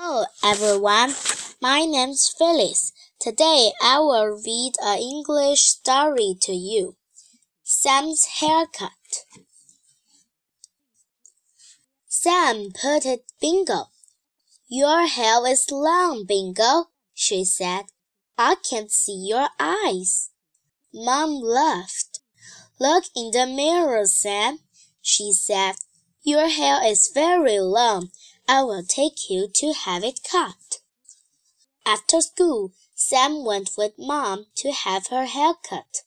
Hello everyone, my name's Phyllis. Today I will read an English story to you. Sam's Haircut. Sam put it Bingo. Your hair is long, Bingo, she said. I can't see your eyes. Mom laughed. Look in the mirror, Sam, she said. Your hair is very long. I will take you to have it cut. After school, Sam went with Mom to have her hair cut.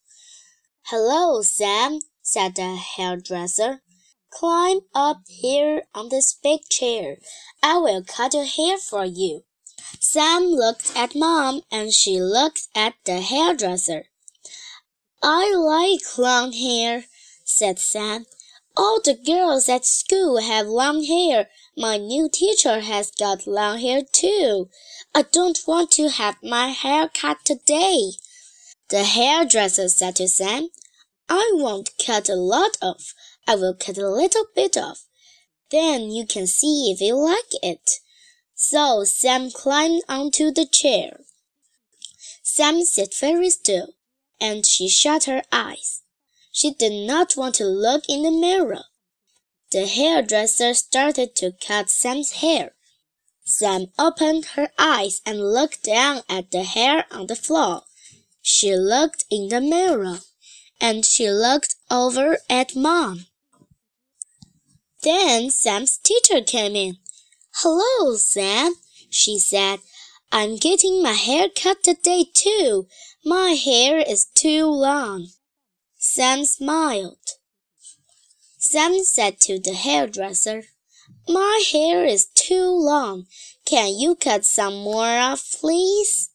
Hello, Sam, said the hairdresser. Climb up here on this big chair. I will cut your hair for you. Sam looked at Mom and she looked at the hairdresser. I like long hair, said Sam. All the girls at school have long hair. My new teacher has got long hair too. I don't want to have my hair cut today. The hairdresser said to Sam, I won't cut a lot off. I will cut a little bit off. Then you can see if you like it. So Sam climbed onto the chair. Sam sat very still, and she shut her eyes. She did not want to look in the mirror. The hairdresser started to cut Sam's hair. Sam opened her eyes and looked down at the hair on the floor. She looked in the mirror, and she looked over at Mom. Then Sam's teacher came in. Hello, Sam, she said. I'm getting my hair cut today too. My hair is too long. Sam smiled. Sam said to the hairdresser, My hair is too long. Can you cut some more off, please?